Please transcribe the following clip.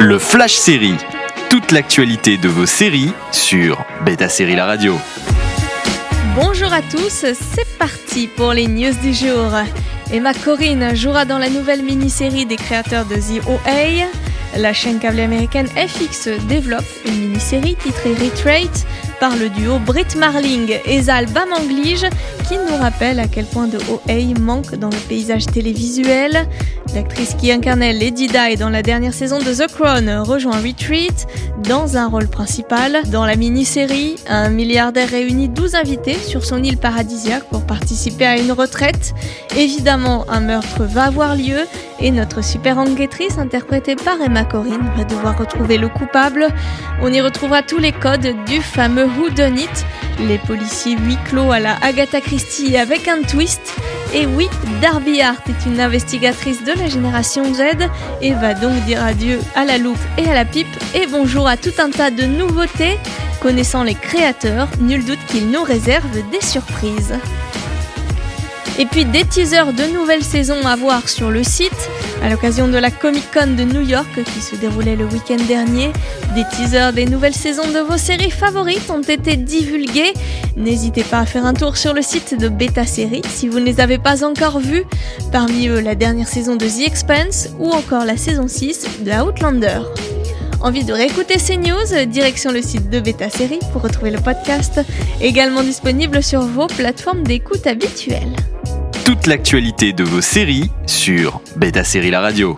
Le Flash Série. Toute l'actualité de vos séries sur Beta Série La Radio. Bonjour à tous, c'est parti pour les news du jour. Emma Corrin jouera dans la nouvelle mini-série des créateurs de The OA. La chaîne câble américaine FX développe une mini-série titrée Retrate par le duo Britt Marling et Zal Bamanglige qui nous rappelle à quel point de OA manque dans le paysage télévisuel. L'actrice qui incarnait Lady Di dans la dernière saison de The Crown rejoint Retreat dans un rôle principal. Dans la mini-série, un milliardaire réunit 12 invités sur son île paradisiaque pour participer à une retraite. Évidemment, un meurtre va avoir lieu et notre super enquêtrice, interprétée par Emma Corrin, va devoir retrouver le coupable. On y retrouvera tous les codes du fameux Who Done It, les policiers huis clos à la Agatha Christie avec un twist. Et oui, Darby Hart est une investigatrice de la génération Z et va donc dire adieu à la loupe et à la pipe et bonjour à tout un tas de nouveautés. Connaissant les créateurs, nul doute qu'ils nous réservent des surprises. Et puis des teasers de nouvelles saisons à voir sur le site. À l'occasion de la Comic Con de New York qui se déroulait le week-end dernier, des teasers des nouvelles saisons de vos séries favorites ont été divulgués. N'hésitez pas à faire un tour sur le site de Beta Série si vous ne les avez pas encore vus. Parmi eux, la dernière saison de The Expanse ou encore la saison 6 de Outlander. Envie de réécouter ces news Direction le site de Beta Série pour retrouver le podcast, également disponible sur vos plateformes d'écoute habituelles toute l'actualité de vos séries sur Beta Série La Radio.